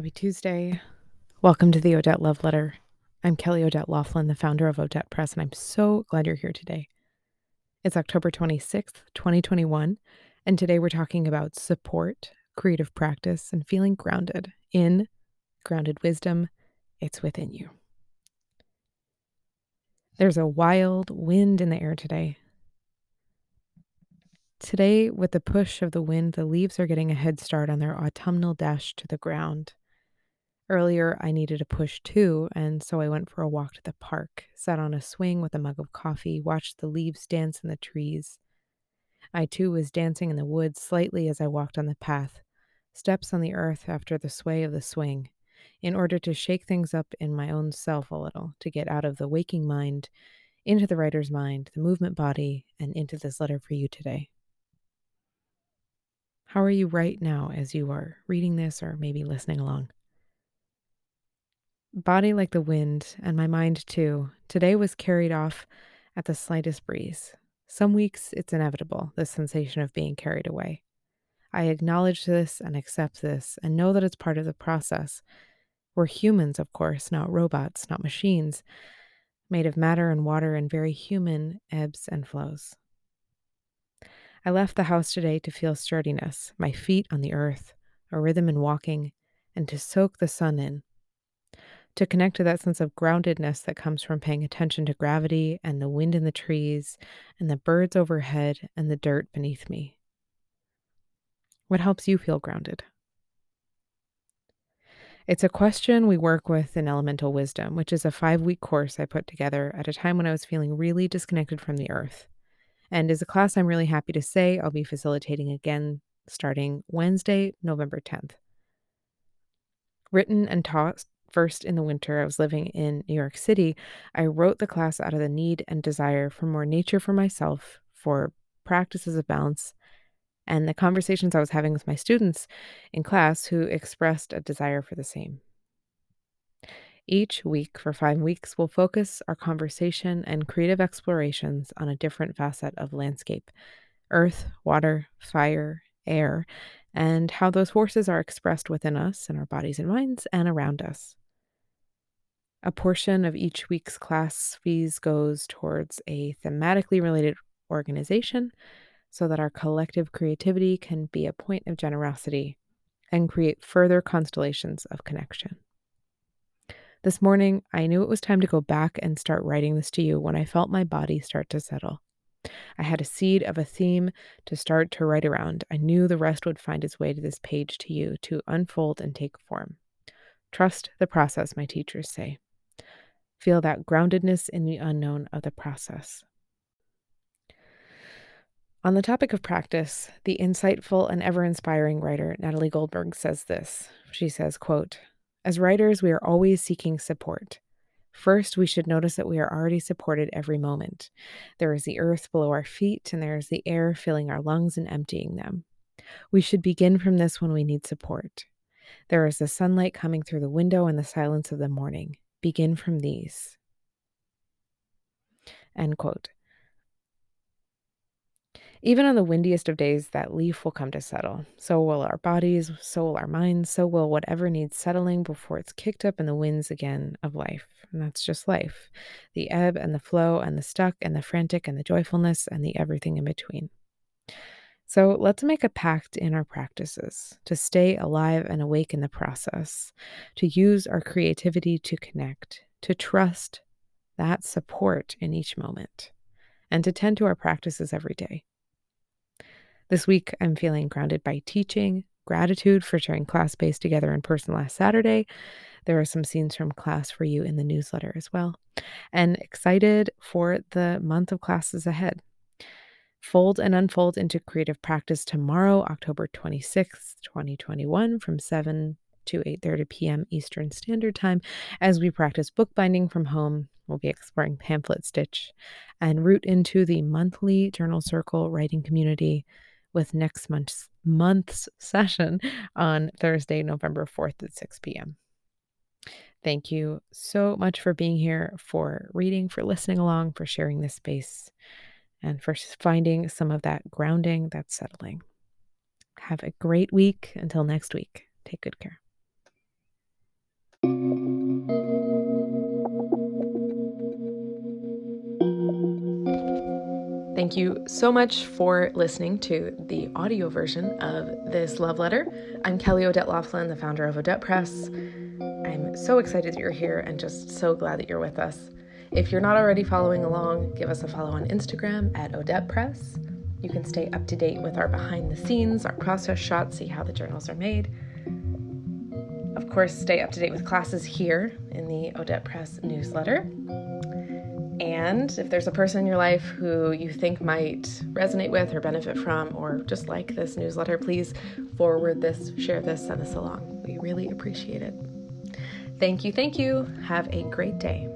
Happy Tuesday. Welcome to the Odette Love Letter. I'm Kelly Odette Laughlin, the founder of Odette Press, and I'm so glad you're here today. It's October 26th, 2021, and today we're talking about support, creative practice, and feeling grounded in grounded wisdom. It's within you. There's a wild wind in the air today. Today, with the push of the wind, the leaves are getting a head start on their autumnal dash to the ground. Earlier, I needed a push too, and so I went for a walk to the park, sat on a swing with a mug of coffee, watched the leaves dance in the trees. I too was dancing in the woods slightly as I walked on the path, steps on the earth after the sway of the swing, in order to shake things up in my own self a little, to get out of the waking mind, into the writer's mind, the movement body, and into this letter for you today. How are you right now as you are reading this or maybe listening along? Body like the wind, and my mind too, today was carried off at the slightest breeze. Some weeks it's inevitable, the sensation of being carried away. I acknowledge this and accept this and know that it's part of the process. We're humans, of course, not robots, not machines, made of matter and water and very human ebbs and flows. I left the house today to feel sturdiness, my feet on the earth, a rhythm in walking, and to soak the sun in to connect to that sense of groundedness that comes from paying attention to gravity and the wind in the trees and the birds overhead and the dirt beneath me. What helps you feel grounded? It's a question we work with in Elemental Wisdom, which is a five week course I put together at a time when I was feeling really disconnected from the earth. And is a class I'm really happy to say I'll be facilitating again starting Wednesday, November 10th. Written and taught first in the winter I was living in New York City, I wrote the class out of the need and desire for more nature for myself, for practices of balance, and the conversations I was having with my students in class who expressed a desire for the same. Each week for five weeks, we'll focus our conversation and creative explorations on a different facet of landscape earth, water, fire, air, and how those forces are expressed within us in our bodies and minds and around us. A portion of each week's class fees goes towards a thematically related organization so that our collective creativity can be a point of generosity and create further constellations of connection. This morning, I knew it was time to go back and start writing this to you when I felt my body start to settle. I had a seed of a theme to start to write around. I knew the rest would find its way to this page to you to unfold and take form. Trust the process, my teachers say. Feel that groundedness in the unknown of the process. On the topic of practice, the insightful and ever-inspiring writer Natalie Goldberg says this. She says, quote, "As writers, we are always seeking support. First, we should notice that we are already supported every moment. There is the earth below our feet, and there is the air filling our lungs and emptying them. We should begin from this when we need support. There is the sunlight coming through the window and the silence of the morning. Begin from these. End quote. Even on the windiest of days, that leaf will come to settle. So will our bodies, so will our minds, so will whatever needs settling before it's kicked up in the winds again of life. And that's just life the ebb and the flow, and the stuck, and the frantic, and the joyfulness, and the everything in between. So let's make a pact in our practices to stay alive and awake in the process, to use our creativity to connect, to trust that support in each moment, and to tend to our practices every day. This week, I'm feeling grounded by teaching, gratitude for sharing class space together in person last Saturday. There are some scenes from class for you in the newsletter as well, and excited for the month of classes ahead. Fold and unfold into creative practice tomorrow, October 26th, 2021, from 7 to 8:30 p.m. Eastern Standard Time as we practice bookbinding from home. We'll be exploring pamphlet stitch and root into the monthly journal circle writing community with next month's month's session on Thursday, November 4th at 6 p.m. Thank you so much for being here, for reading, for listening along, for sharing this space and for finding some of that grounding that's settling. Have a great week. Until next week, take good care. Thank you so much for listening to the audio version of this love letter. I'm Kelly Odette Laughlin, the founder of Odette Press. I'm so excited that you're here and just so glad that you're with us. If you're not already following along, give us a follow on Instagram at Odette Press. You can stay up to date with our behind the scenes, our process shots, see how the journals are made. Of course, stay up to date with classes here in the Odette Press newsletter. And if there's a person in your life who you think might resonate with or benefit from, or just like this newsletter, please forward this, share this, send this along. We really appreciate it. Thank you, thank you. Have a great day.